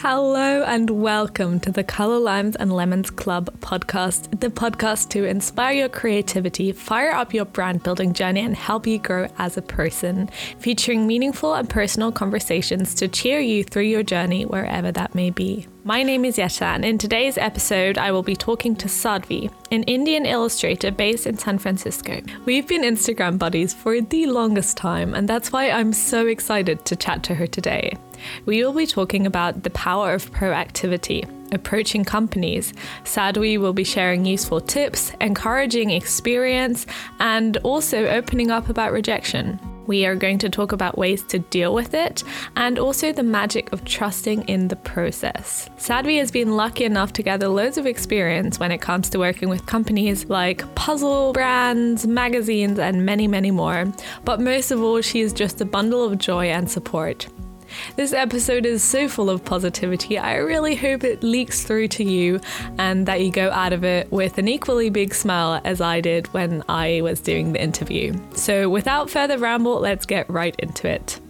Hello and welcome to the Color Limes and Lemons Club podcast, the podcast to inspire your creativity, fire up your brand building journey, and help you grow as a person, featuring meaningful and personal conversations to cheer you through your journey wherever that may be. My name is Yesha, and in today's episode, I will be talking to Sadhvi, an Indian illustrator based in San Francisco. We've been Instagram buddies for the longest time, and that's why I'm so excited to chat to her today. We will be talking about the power of proactivity, approaching companies. Sadhvi will be sharing useful tips, encouraging experience, and also opening up about rejection. We are going to talk about ways to deal with it and also the magic of trusting in the process. Sadhvi has been lucky enough to gather loads of experience when it comes to working with companies like puzzle brands, magazines, and many, many more. But most of all, she is just a bundle of joy and support. This episode is so full of positivity. I really hope it leaks through to you and that you go out of it with an equally big smile as I did when I was doing the interview. So, without further ramble, let's get right into it.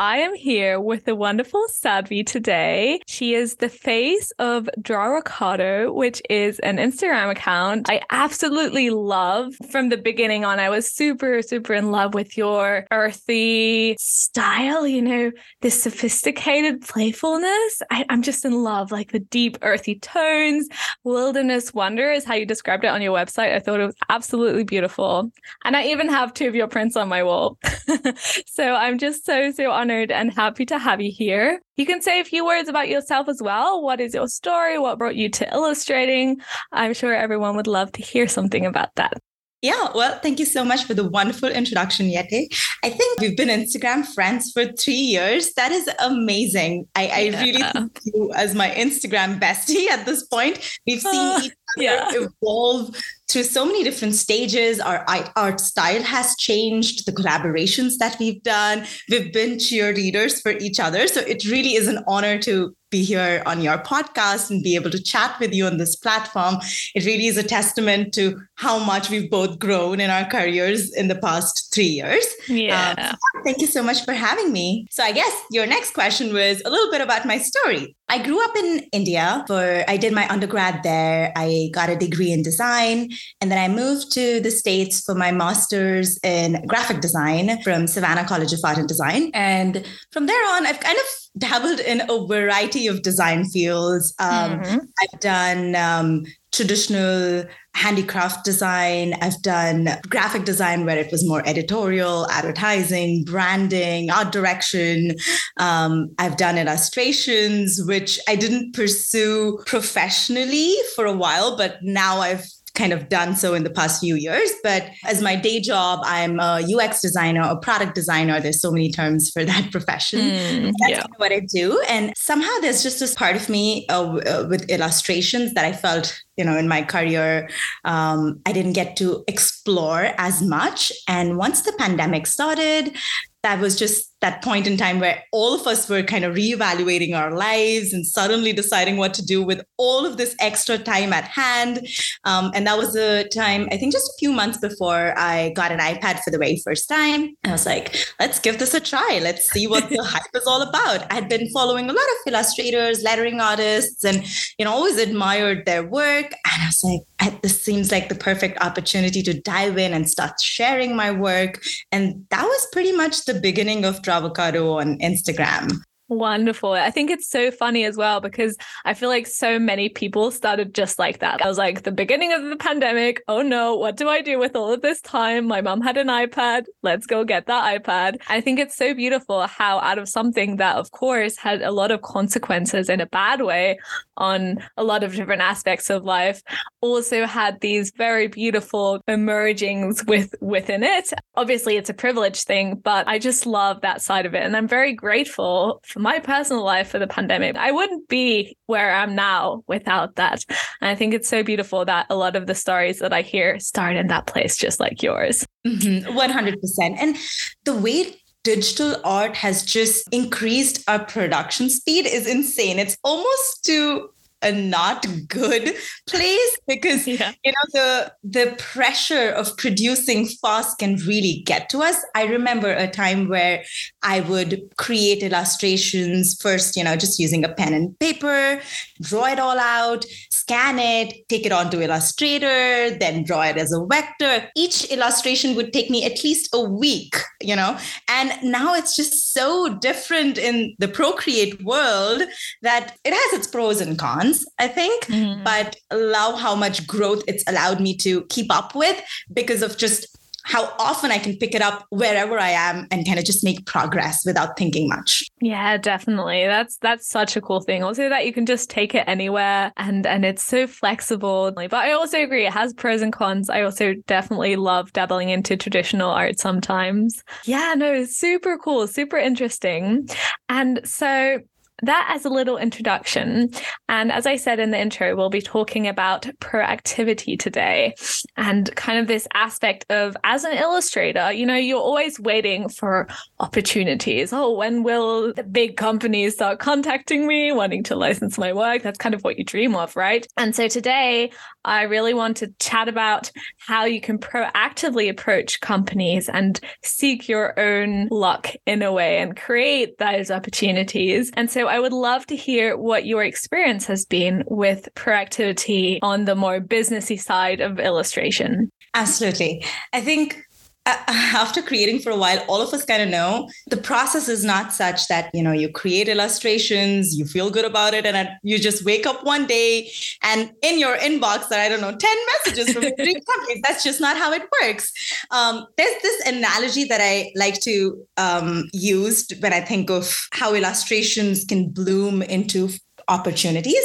I am here with the wonderful Sadhvi today. She is the face of Draw Drawocado, which is an Instagram account I absolutely love from the beginning on. I was super, super in love with your earthy style, you know, this sophisticated playfulness. I, am just in love, like the deep, earthy tones. Wilderness Wonder is how you described it on your website. I thought it was absolutely beautiful. And I even have two of your prints on my wall. so I'm just so, so honored honored and happy to have you here. You can say a few words about yourself as well. What is your story? What brought you to illustrating? I'm sure everyone would love to hear something about that. Yeah, well, thank you so much for the wonderful introduction, Yette. I think we've been Instagram friends for three years. That is amazing. I, I yeah. really think you as my Instagram bestie at this point. We've seen uh, each other yeah. evolve through so many different stages. Our art style has changed, the collaborations that we've done. We've been cheerleaders for each other. So it really is an honor to be here on your podcast and be able to chat with you on this platform. It really is a testament to how much we've both grown in our careers in the past three years. Yeah. Um, thank you so much for having me. So I guess your next question was a little bit about my story. I grew up in India for I did my undergrad there. I got a degree in design and then I moved to the States for my master's in graphic design from Savannah College of Art and Design. And from there on, I've kind of dabbled in a variety of design fields. Um, mm-hmm. I've done um, traditional handicraft design. I've done graphic design where it was more editorial, advertising, branding, art direction. Um, I've done illustrations, which I didn't pursue professionally for a while, but now I've kind of done so in the past few years. But as my day job, I'm a UX designer, a product designer. There's so many terms for that profession. Mm, That's yeah. what I do. And somehow there's just this part of me uh, uh, with illustrations that I felt, you know, in my career, um, I didn't get to explore as much. And once the pandemic started, that was just that point in time where all of us were kind of reevaluating our lives and suddenly deciding what to do with all of this extra time at hand. Um, and that was a time, I think, just a few months before I got an iPad for the very first time. I was like, let's give this a try. Let's see what the hype is all about. I had been following a lot of illustrators, lettering artists, and you know, always admired their work. And I was like, this seems like the perfect opportunity to dive in and start sharing my work. And that was pretty much the beginning of Drawocado on Instagram. Wonderful. I think it's so funny as well because I feel like so many people started just like that. I was like, the beginning of the pandemic. Oh no, what do I do with all of this time? My mom had an iPad. Let's go get that iPad. I think it's so beautiful how, out of something that, of course, had a lot of consequences in a bad way on a lot of different aspects of life, also had these very beautiful emergings with within it. Obviously, it's a privilege thing, but I just love that side of it. And I'm very grateful for my personal life for the pandemic. I wouldn't be where I'm now without that. And I think it's so beautiful that a lot of the stories that I hear start in that place, just like yours. Mm-hmm, 100%. And the way digital art has just increased our production speed is insane. It's almost to a not good place because yeah. you know the the pressure of producing fast can really get to us i remember a time where i would create illustrations first you know just using a pen and paper draw it all out scan it take it onto illustrator then draw it as a vector each illustration would take me at least a week you know and now it's just so different in the procreate world that it has its pros and cons i think mm. but love how much growth it's allowed me to keep up with because of just how often I can pick it up wherever I am and kind of just make progress without thinking much. Yeah, definitely. That's that's such a cool thing. Also that you can just take it anywhere and and it's so flexible. But I also agree it has pros and cons. I also definitely love dabbling into traditional art sometimes. Yeah, no, super cool, super interesting. And so that as a little introduction. And as I said in the intro, we'll be talking about proactivity today and kind of this aspect of as an illustrator, you know, you're always waiting for opportunities. Oh, when will the big companies start contacting me, wanting to license my work? That's kind of what you dream of, right? And so today, I really want to chat about how you can proactively approach companies and seek your own luck in a way and create those opportunities. And so I would love to hear what your experience has been with proactivity on the more businessy side of illustration. Absolutely. I think after creating for a while all of us kind of know the process is not such that you know you create illustrations you feel good about it and you just wake up one day and in your inbox there i don't know 10 messages from three companies that's just not how it works. Um, there's this analogy that i like to um, use when i think of how illustrations can bloom into opportunities.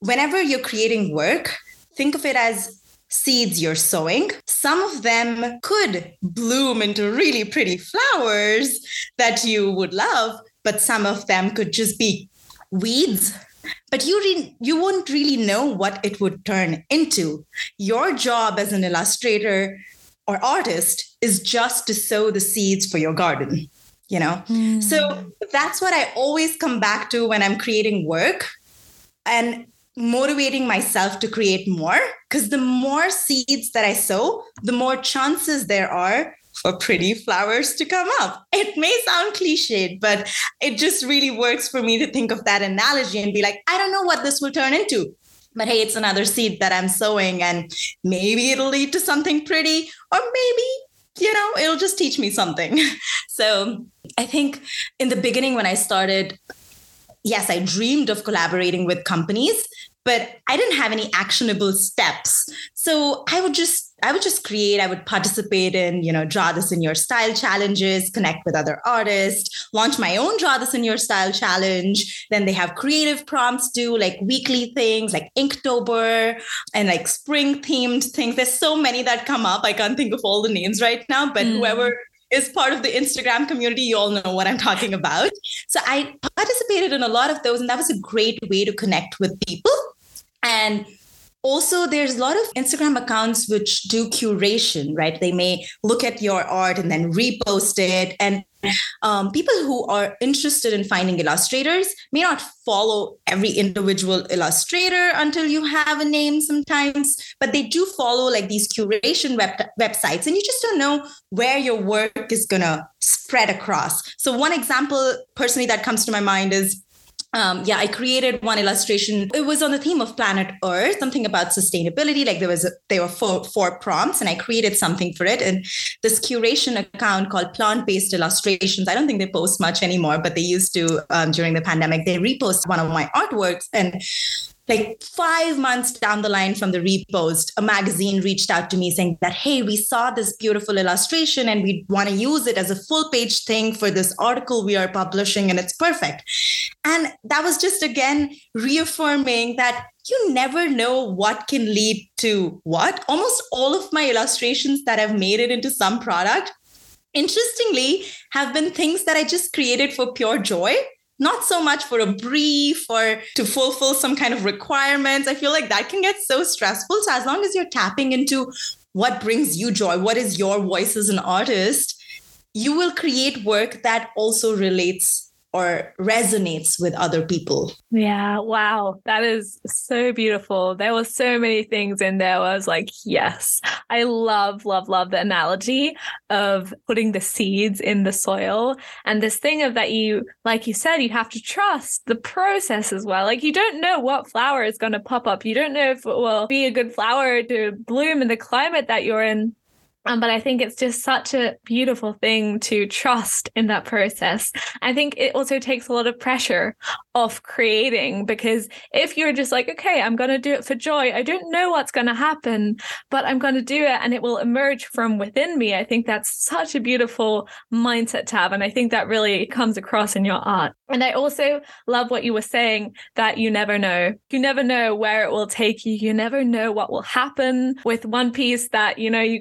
Whenever you're creating work think of it as seeds you're sowing. Some of them could bloom into really pretty flowers that you would love, but some of them could just be weeds. But you re- you wouldn't really know what it would turn into. Your job as an illustrator or artist is just to sow the seeds for your garden, you know? Mm. So that's what I always come back to when I'm creating work. And motivating myself to create more because the more seeds that I sow, the more chances there are for pretty flowers to come up. It may sound cliched, but it just really works for me to think of that analogy and be like, I don't know what this will turn into. But hey, it's another seed that I'm sowing, and maybe it'll lead to something pretty, or maybe, you know, it'll just teach me something. So I think in the beginning, when I started, yes, I dreamed of collaborating with companies, but I didn't have any actionable steps. So I would just I would just create, I would participate in, you know, draw this in your style challenges, connect with other artists, launch my own draw this in your style challenge. Then they have creative prompts do like weekly things like Inktober and like spring themed things. There's so many that come up. I can't think of all the names right now, but mm. whoever is part of the Instagram community, you all know what I'm talking about. So I participated in a lot of those, and that was a great way to connect with people. And also, there's a lot of Instagram accounts which do curation, right? They may look at your art and then repost it. And um, people who are interested in finding illustrators may not follow every individual illustrator until you have a name sometimes, but they do follow like these curation web- websites, and you just don't know where your work is going to spread across. So, one example personally that comes to my mind is um, yeah, I created one illustration. It was on the theme of planet Earth, something about sustainability. Like there was, a, there were four, four prompts, and I created something for it. And this curation account called Plant Based Illustrations. I don't think they post much anymore, but they used to um, during the pandemic. They repost one of my artworks, and like five months down the line from the repost, a magazine reached out to me saying that, hey, we saw this beautiful illustration and we want to use it as a full page thing for this article we are publishing, and it's perfect. And that was just again reaffirming that you never know what can lead to what. Almost all of my illustrations that have made it into some product, interestingly, have been things that I just created for pure joy not so much for a brief or to fulfill some kind of requirements. I feel like that can get so stressful. So as long as you're tapping into what brings you joy, what is your voice as an artist, you will create work that also relates or resonates with other people. Yeah, wow. That is so beautiful. There were so many things in there I was like, yes. I love, love, love the analogy of putting the seeds in the soil and this thing of that you, like you said, you have to trust the process as well. Like you don't know what flower is going to pop up. You don't know if it will be a good flower to bloom in the climate that you're in. Um, but I think it's just such a beautiful thing to trust in that process. I think it also takes a lot of pressure off creating because if you're just like, okay, I'm going to do it for joy, I don't know what's going to happen, but I'm going to do it and it will emerge from within me. I think that's such a beautiful mindset to have. And I think that really comes across in your art. And I also love what you were saying that you never know. You never know where it will take you. You never know what will happen with one piece that, you know, you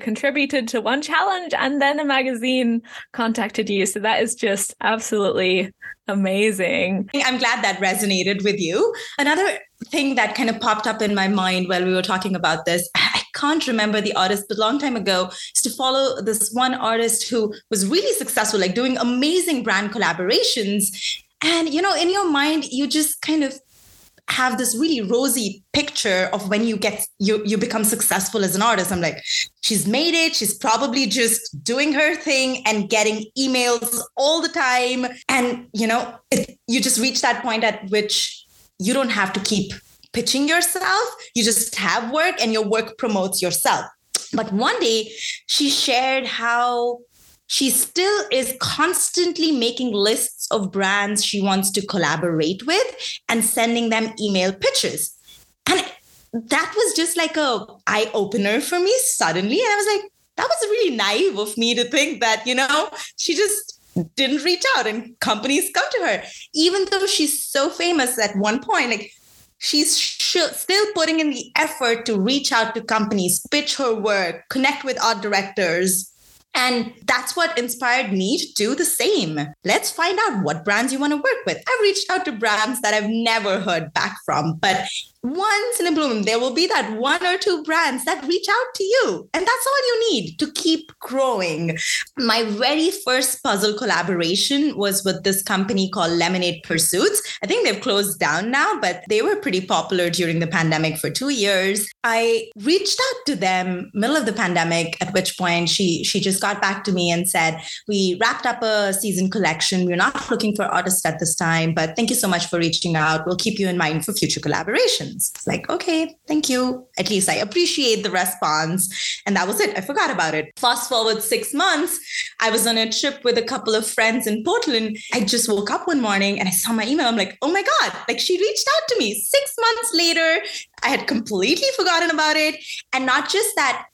contributed to one challenge and then a magazine contacted you. So that is just absolutely amazing. I'm glad that resonated with you. Another thing that kind of popped up in my mind while we were talking about this, I can't remember the artist, but a long time ago, is to follow this one artist who was really successful, like doing amazing brand collaborations and, you know, in your mind, you just kind of have this really rosy picture of when you get you you become successful as an artist. I'm like she's made it. She's probably just doing her thing and getting emails all the time. And you know it, you just reach that point at which you don't have to keep pitching yourself. You just have work and your work promotes yourself. But one day she shared how she still is constantly making lists of brands she wants to collaborate with and sending them email pitches. And that was just like a eye opener for me suddenly. And I was like, that was really naive of me to think that, you know, she just didn't reach out and companies come to her. Even though she's so famous at one point, like she's sh- still putting in the effort to reach out to companies, pitch her work, connect with art directors, and that's what inspired me to do the same. Let's find out what brands you want to work with. I've reached out to brands that I've never heard back from, but once in a bloom, there will be that one or two brands that reach out to you. And that's all you need to keep growing. My very first puzzle collaboration was with this company called Lemonade Pursuits. I think they've closed down now, but they were pretty popular during the pandemic for two years. I reached out to them middle of the pandemic, at which point she she just got back to me and said, We wrapped up a season collection. We're not looking for artists at this time, but thank you so much for reaching out. We'll keep you in mind for future collaborations questions. It's like, okay, thank you. At least I appreciate the response. And that was it. I forgot about it. Fast forward six months, I was on a trip with a couple of friends in Portland. I just woke up one morning and I saw my email. I'm like, oh my God, like she reached out to me six months later. I had completely forgotten about it. And not just that,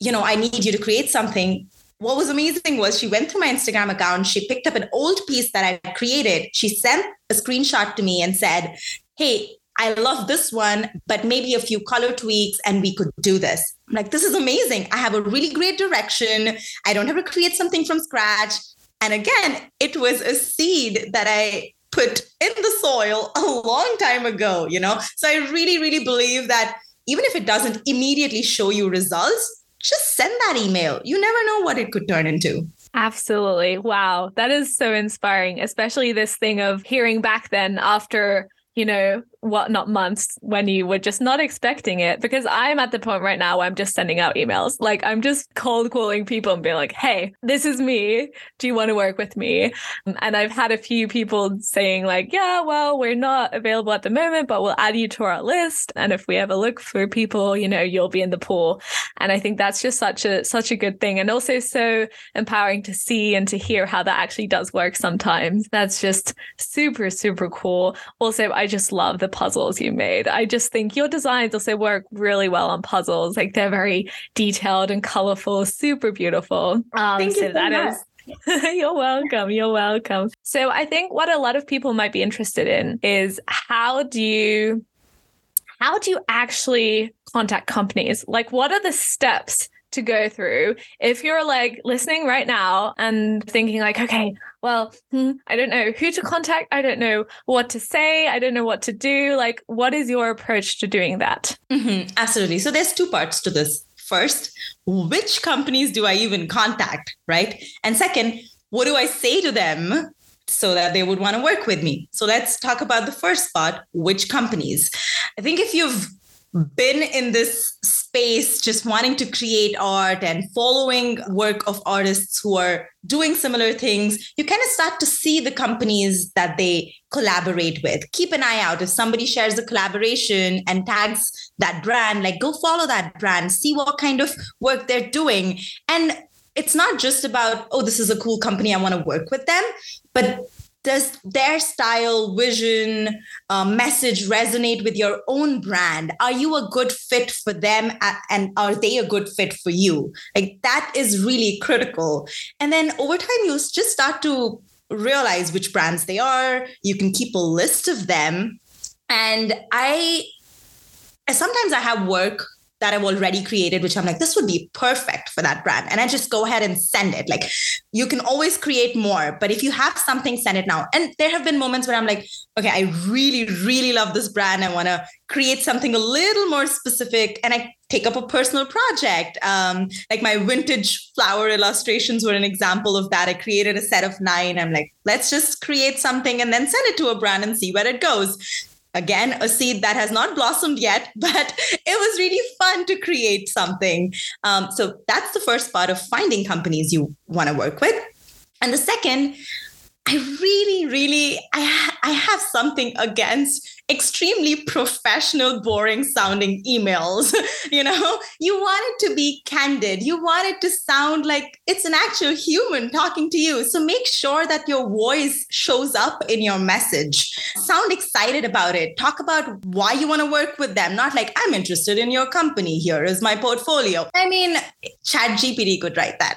you know, I need you to create something what was amazing was she went through my Instagram account. She picked up an old piece that I created. She sent a screenshot to me and said, Hey, I love this one, but maybe a few color tweaks and we could do this. I'm like, this is amazing. I have a really great direction. I don't have to create something from scratch. And again, it was a seed that I put in the soil a long time ago, you know? So I really, really believe that even if it doesn't immediately show you results, just send that email. You never know what it could turn into. Absolutely. Wow. That is so inspiring, especially this thing of hearing back then after you know, what not months when you were just not expecting it because i'm at the point right now where i'm just sending out emails. Like i'm just cold calling people and being like hey this is me. Do you want to work with me? Um, and i've had a few people saying like yeah well we're not available at the moment but we'll add you to our list. And if we ever look for people you know you'll be in the pool. And i think that's just such a such a good thing. And also so empowering to see and to hear how that actually does work sometimes. That's just super super cool. Also i just love the puzzles you made. I just think your designs also work really well on puzzles. Like they're very detailed and colorful, super beautiful. Um, Thank so you so that much. is You're welcome. You're welcome. So I think what a lot of people might be interested in is how do you how do you actually contact companies? Like what are the steps to go through if you're like listening right now and thinking like okay well hmm, i don't know who to contact i don't know what to say i don't know what to do like what is your approach to doing that mm-hmm, absolutely so there's two parts to this first which companies do i even contact right and second what do i say to them so that they would want to work with me. So let's talk about the first spot which companies. I think if you've been in this space just wanting to create art and following work of artists who are doing similar things you kind of start to see the companies that they collaborate with. Keep an eye out. If somebody shares a collaboration and tags that brand like go follow that brand. See what kind of work they're doing. And it's not just about oh this is a cool company. I want to work with them. But does their style, vision, uh, message resonate with your own brand? Are you a good fit for them, and are they a good fit for you? Like that is really critical. And then over time, you just start to realize which brands they are. You can keep a list of them. And I sometimes I have work that I've already created, which I'm like, this would be perfect for that brand. And I just go ahead and send it. Like you can always create more, but if you have something, send it now. And there have been moments where I'm like, okay, I really, really love this brand. I want to create something a little more specific. And I take up a personal project. Um, like my vintage flower illustrations were an example of that. I created a set of nine. I'm like, let's just create something and then send it to a brand and see where it goes again a seed that has not blossomed yet but it was really fun to create something. Um, so that's the first part of finding companies you want to work with. And the second i really really i, I have something against extremely professional, boring sounding emails. you know, you want it to be candid. You want it to sound like it's an actual human talking to you. So make sure that your voice shows up in your message. Sound excited about it. Talk about why you want to work with them. Not like, I'm interested in your company. Here is my portfolio. I mean, Chat GPT could write that,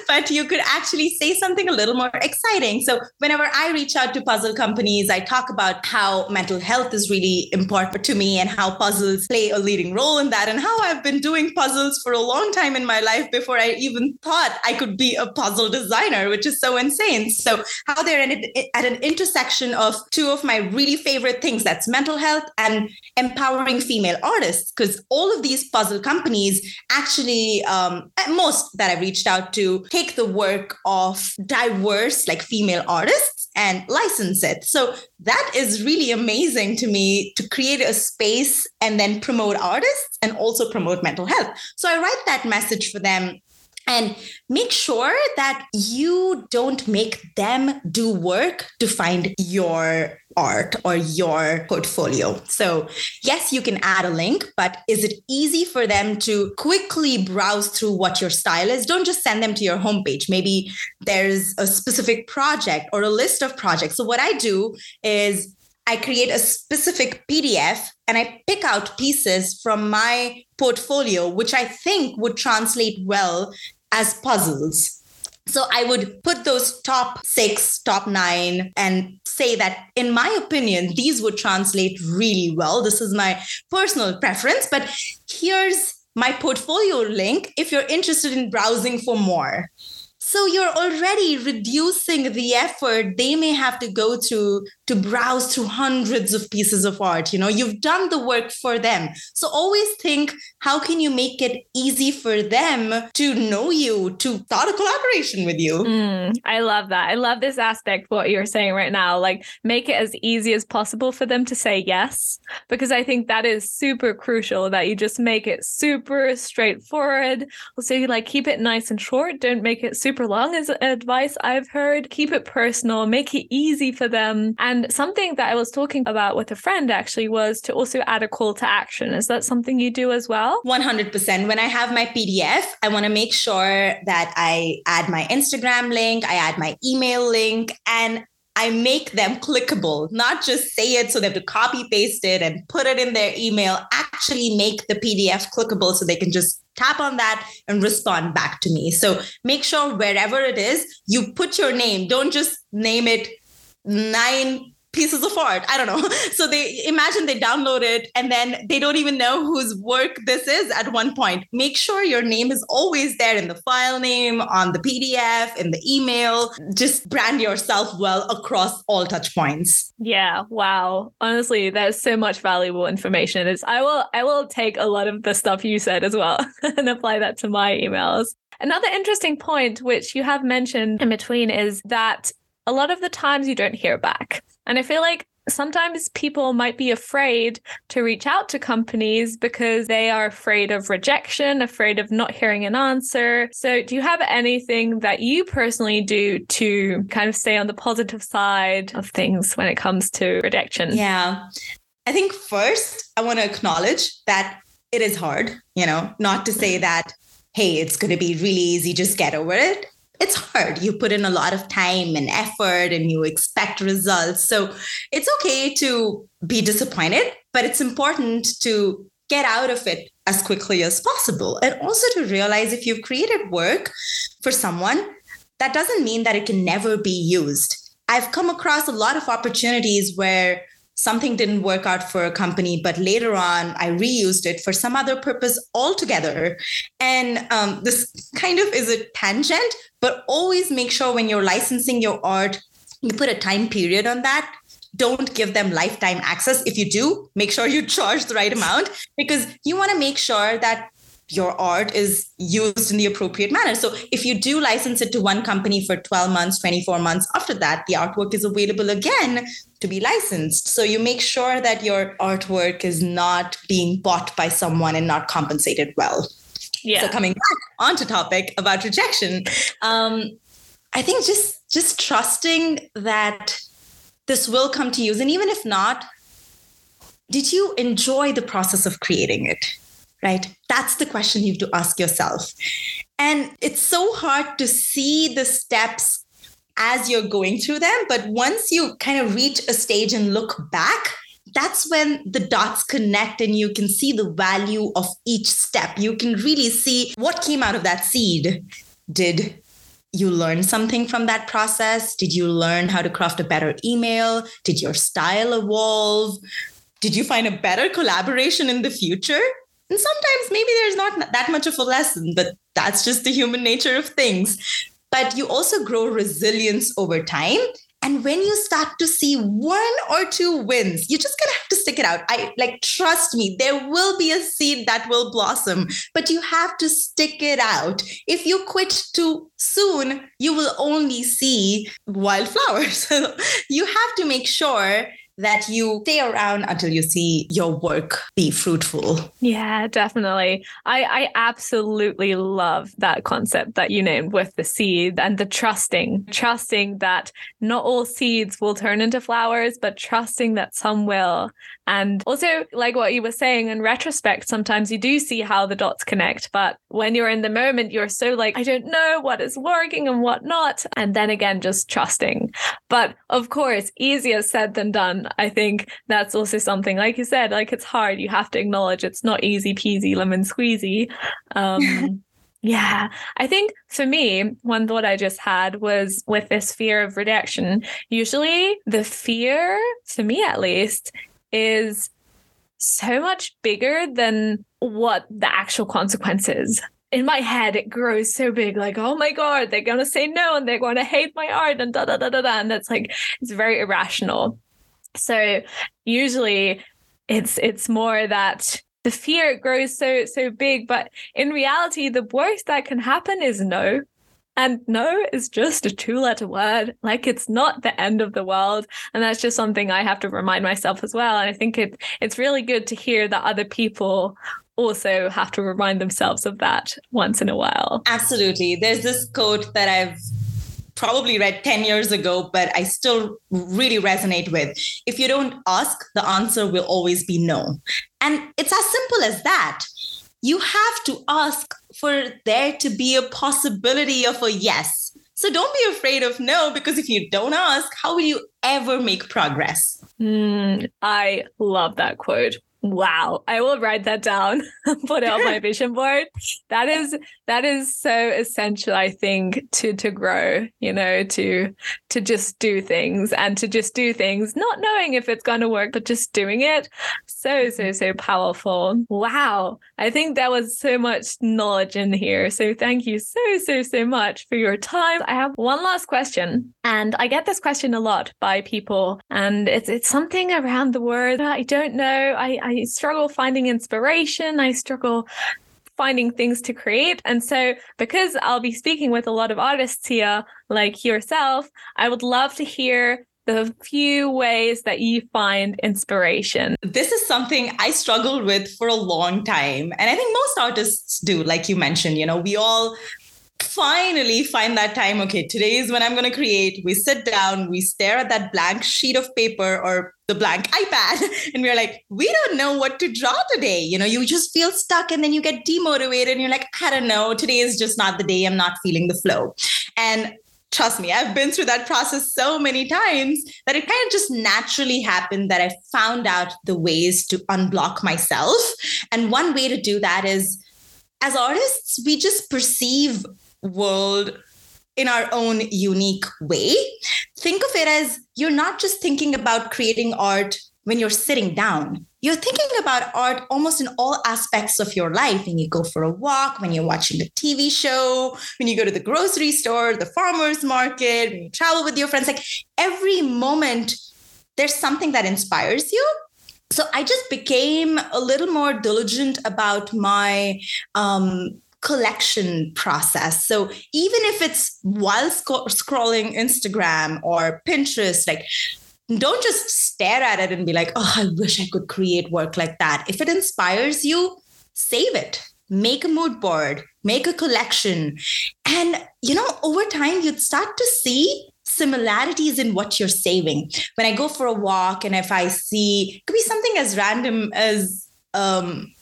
but you could actually say something a little more exciting. So whenever I reach out to puzzle companies, I talk about how mental health is really important to me and how puzzles play a leading role in that and how I've been doing puzzles for a long time in my life before I even thought I could be a puzzle designer, which is so insane. So how they're at an intersection of two of my really favorite things that's mental health and empowering female artists because all of these puzzle companies actually um, most that i've reached out to take the work of diverse like female artists and license it so that is really amazing to me to create a space and then promote artists and also promote mental health. So I write that message for them and make sure that you don't make them do work to find your art or your portfolio. So, yes, you can add a link, but is it easy for them to quickly browse through what your style is? Don't just send them to your homepage. Maybe there's a specific project or a list of projects. So, what I do is I create a specific PDF and I pick out pieces from my portfolio, which I think would translate well as puzzles. So I would put those top six, top nine, and say that, in my opinion, these would translate really well. This is my personal preference, but here's my portfolio link if you're interested in browsing for more. So you're already reducing the effort they may have to go through to browse through hundreds of pieces of art. You know, you've done the work for them. So always think how can you make it easy for them to know you, to start a collaboration with you? Mm, I love that. I love this aspect, what you're saying right now. Like, make it as easy as possible for them to say yes, because I think that is super crucial that you just make it super straightforward. so you like keep it nice and short. Don't make it super long, as advice I've heard. Keep it personal, make it easy for them. And something that I was talking about with a friend actually was to also add a call to action. Is that something you do as well? 100%. When I have my PDF, I want to make sure that I add my Instagram link, I add my email link, and I make them clickable, not just say it so they have to copy paste it and put it in their email, actually make the PDF clickable so they can just tap on that and respond back to me. So make sure wherever it is, you put your name. Don't just name it nine pieces of art. I don't know. So they imagine they download it and then they don't even know whose work this is at one point. Make sure your name is always there in the file name, on the PDF, in the email. Just brand yourself well across all touch points. Yeah, wow. Honestly, there's so much valuable information. It's I will I will take a lot of the stuff you said as well and apply that to my emails. Another interesting point which you have mentioned in between is that a lot of the times you don't hear back. And I feel like sometimes people might be afraid to reach out to companies because they are afraid of rejection, afraid of not hearing an answer. So, do you have anything that you personally do to kind of stay on the positive side of things when it comes to rejection? Yeah. I think first, I want to acknowledge that it is hard, you know, not to say that, hey, it's going to be really easy, just get over it it's hard. You put in a lot of time and effort and you expect results. So it's okay to be disappointed, but it's important to get out of it as quickly as possible. And also to realize if you've created work for someone, that doesn't mean that it can never be used. I've come across a lot of opportunities where something didn't work out for a company, but later on I reused it for some other purpose altogether. And um, this kind of is a tangent, but always make sure when you're licensing your art, you put a time period on that. Don't give them lifetime access. If you do, make sure you charge the right amount because you want to make sure that your art is used in the appropriate manner. So if you do license it to one company for 12 months, 24 months, after that, the artwork is available again to be licensed. So you make sure that your artwork is not being bought by someone and not compensated well. Yeah. So coming back onto topic about rejection, um, I think just just trusting that this will come to use, and even if not, did you enjoy the process of creating it? right? That's the question you have to ask yourself. And it's so hard to see the steps as you're going through them. But once you kind of reach a stage and look back, that's when the dots connect and you can see the value of each step. You can really see what came out of that seed. Did you learn something from that process? Did you learn how to craft a better email? Did your style evolve? Did you find a better collaboration in the future? And sometimes maybe there's not that much of a lesson, but that's just the human nature of things. But you also grow resilience over time. And when you start to see one or two wins, you're just gonna have to stick it out. I like trust me, there will be a seed that will blossom, but you have to stick it out. If you quit too soon, you will only see wildflowers. you have to make sure that you stay around until you see your work be fruitful. Yeah, definitely. I, I absolutely love that concept that you named with the seed and the trusting, trusting that not all seeds will turn into flowers, but trusting that some will. And also, like what you were saying, in retrospect, sometimes you do see how the dots connect. But when you're in the moment, you're so like, I don't know what is working and what not. And then again, just trusting. But of course, easier said than done. I think that's also something, like you said, like it's hard. You have to acknowledge it's not easy peasy lemon squeezy. Um, Yeah, I think for me, one thought I just had was with this fear of rejection. Usually, the fear, for me at least, is so much bigger than what the actual consequences. In my head, it grows so big, like, oh my God, they're going to say no and they're going to hate my art and da da da da da. And that's like, it's very irrational. So usually it's it's more that the fear grows so so big but in reality the worst that can happen is no and no is just a two letter word. Like it's not the end of the world. And that's just something I have to remind myself as well. And I think it it's really good to hear that other people also have to remind themselves of that once in a while. Absolutely. There's this quote that I've probably read 10 years ago, but I still really resonate with. If you don't ask, the answer will always be no. And it's as simple as that. You have to ask for there to be a possibility of a yes. So don't be afraid of no, because if you don't ask, how will you ever make progress? Mm, I love that quote. Wow. I will write that down put it on my vision board. That is that is so essential, I think, to to grow, you know, to to just do things and to just do things, not knowing if it's gonna work, but just doing it. So, so, mm-hmm. so powerful. Wow. I think there was so much knowledge in here. So thank you so, so, so much for your time. I have one last question. And I get this question a lot by people. And it's it's something around the word I don't know. I, I struggle finding inspiration. I struggle finding things to create. And so, because I'll be speaking with a lot of artists here, like yourself, I would love to hear the few ways that you find inspiration? This is something I struggled with for a long time. And I think most artists do, like you mentioned, you know, we all finally find that time. Okay today is when i'm going to create. We sit down we stare at that blank sheet of paper or the blank ipad and we're like we don't know what to draw today. You know you just feel stuck and then you get demotivated and you're like i don't know. Today is just not the day. I'm not feeling the flow. And trust me, I've been through that process so many times that it kind of just naturally happened that I found out the ways to unblock myself. And one way to do that is as artists, we just perceive world in our own unique way. Think of it as you're not just thinking about creating art when you're sitting down. You're thinking about art almost in all aspects of your life. When you go for a walk, when you're watching a TV show, when you go to the grocery store, the farmer's market, when you travel with your friends, like every moment, there's something that inspires you. So I just became a little more diligent about my um, collection process. So even if it's while sc- scrolling Instagram or Pinterest, like don't just stare at it and be like, oh, I wish I could create work like that. If it inspires you, save it. Make a mood board, make a collection. And, you know, over time, you'd start to see similarities in what you're saving. When I go for a walk and if I see, could be something as random as, um,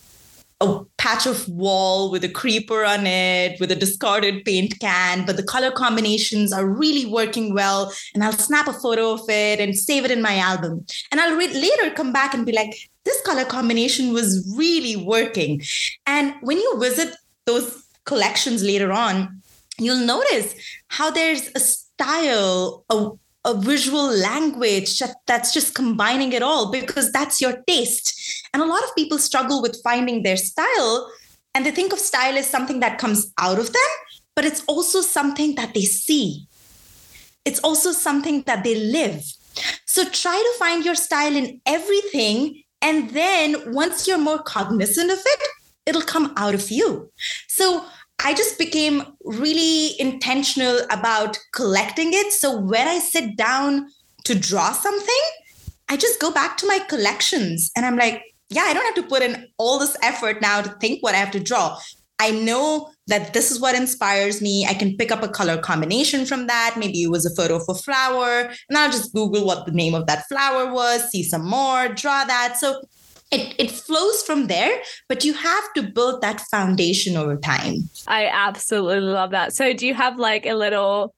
a patch of wall with a creeper on it, with a discarded paint can, but the color combinations are really working well. And I'll snap a photo of it and save it in my album. And I'll re- later come back and be like, this color combination was really working. And when you visit those collections later on, you'll notice how there's a style, a, a visual language that's just combining it all because that's your taste. And a lot of people struggle with finding their style and they think of style as something that comes out of them, but it's also something that they see. It's also something that they live. So try to find your style in everything. And then once you're more cognizant of it, it'll come out of you. So I just became really intentional about collecting it. So when I sit down to draw something, I just go back to my collections and I'm like, yeah, I don't have to put in all this effort now to think what I have to draw. I know that this is what inspires me. I can pick up a color combination from that. Maybe it was a photo of a flower, and I'll just Google what the name of that flower was, see some more, draw that. So it, it flows from there, but you have to build that foundation over time. I absolutely love that. So, do you have like a little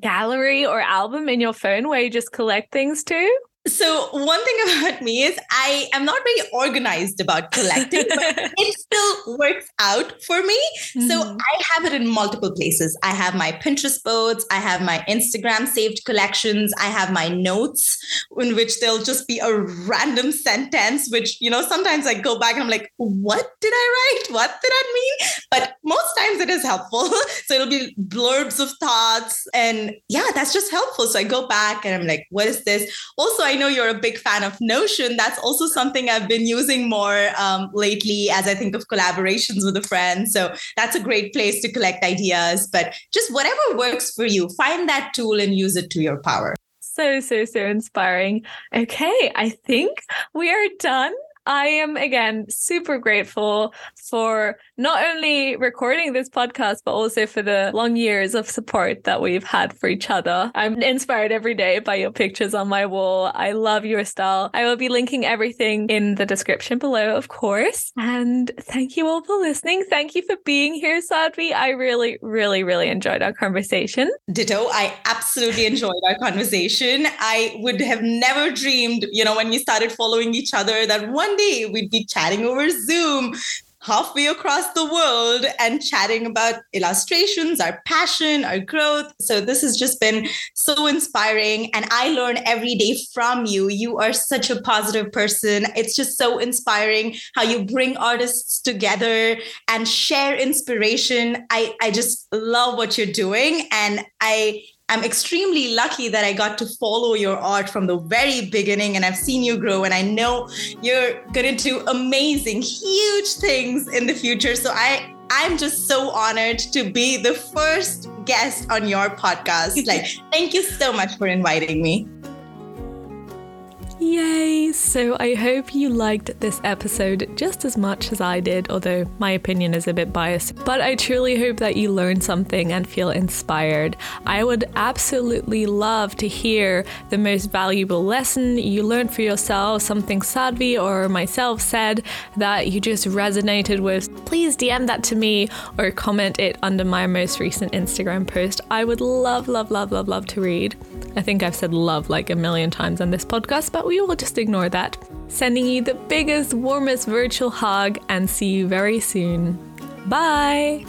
gallery or album in your phone where you just collect things too? So one thing about me is I am not very organized about collecting, but it still works out for me. Mm-hmm. So I have it in multiple places. I have my Pinterest boards, I have my Instagram saved collections, I have my notes in which there'll just be a random sentence, which, you know, sometimes I go back and I'm like, what did I write? What did I mean? But most times it is helpful. so it'll be blurbs of thoughts. And yeah, that's just helpful. So I go back and I'm like, what is this? Also, I know you're a big fan of Notion. That's also something I've been using more um, lately as I think of collaborations with a friend. So that's a great place to collect ideas. But just whatever works for you, find that tool and use it to your power. So, so, so inspiring. Okay, I think we are done. I am again super grateful for not only recording this podcast, but also for the long years of support that we've had for each other. I'm inspired every day by your pictures on my wall. I love your style. I will be linking everything in the description below, of course. And thank you all for listening. Thank you for being here, Sadhvi. I really, really, really enjoyed our conversation. Ditto. I absolutely enjoyed our conversation. I would have never dreamed, you know, when we started following each other, that one we'd be chatting over Zoom, halfway across the world and chatting about illustrations, our passion, our growth. So this has just been so inspiring. And I learn every day from you. You are such a positive person. It's just so inspiring how you bring artists together and share inspiration. I, I just love what you're doing. And I I'm extremely lucky that I got to follow your art from the very beginning and I've seen you grow and I know you're going to do amazing, huge things in the future. So I I'm just so honored to be the first guest on your podcast. Like, thank you so much for inviting me. Yay! So I hope you liked this episode just as much as I did, although my opinion is a bit biased. But I truly hope that you learned something and feel inspired. I would absolutely love to hear the most valuable lesson you learned for yourself, something Sadhvi or myself said that you just resonated with. Please DM that to me or comment it under my most recent Instagram post. I would love, love, love, love, love to read. I think I've said love like a million times on this podcast, but we will just ignore that. Sending you the biggest, warmest virtual hug and see you very soon. Bye!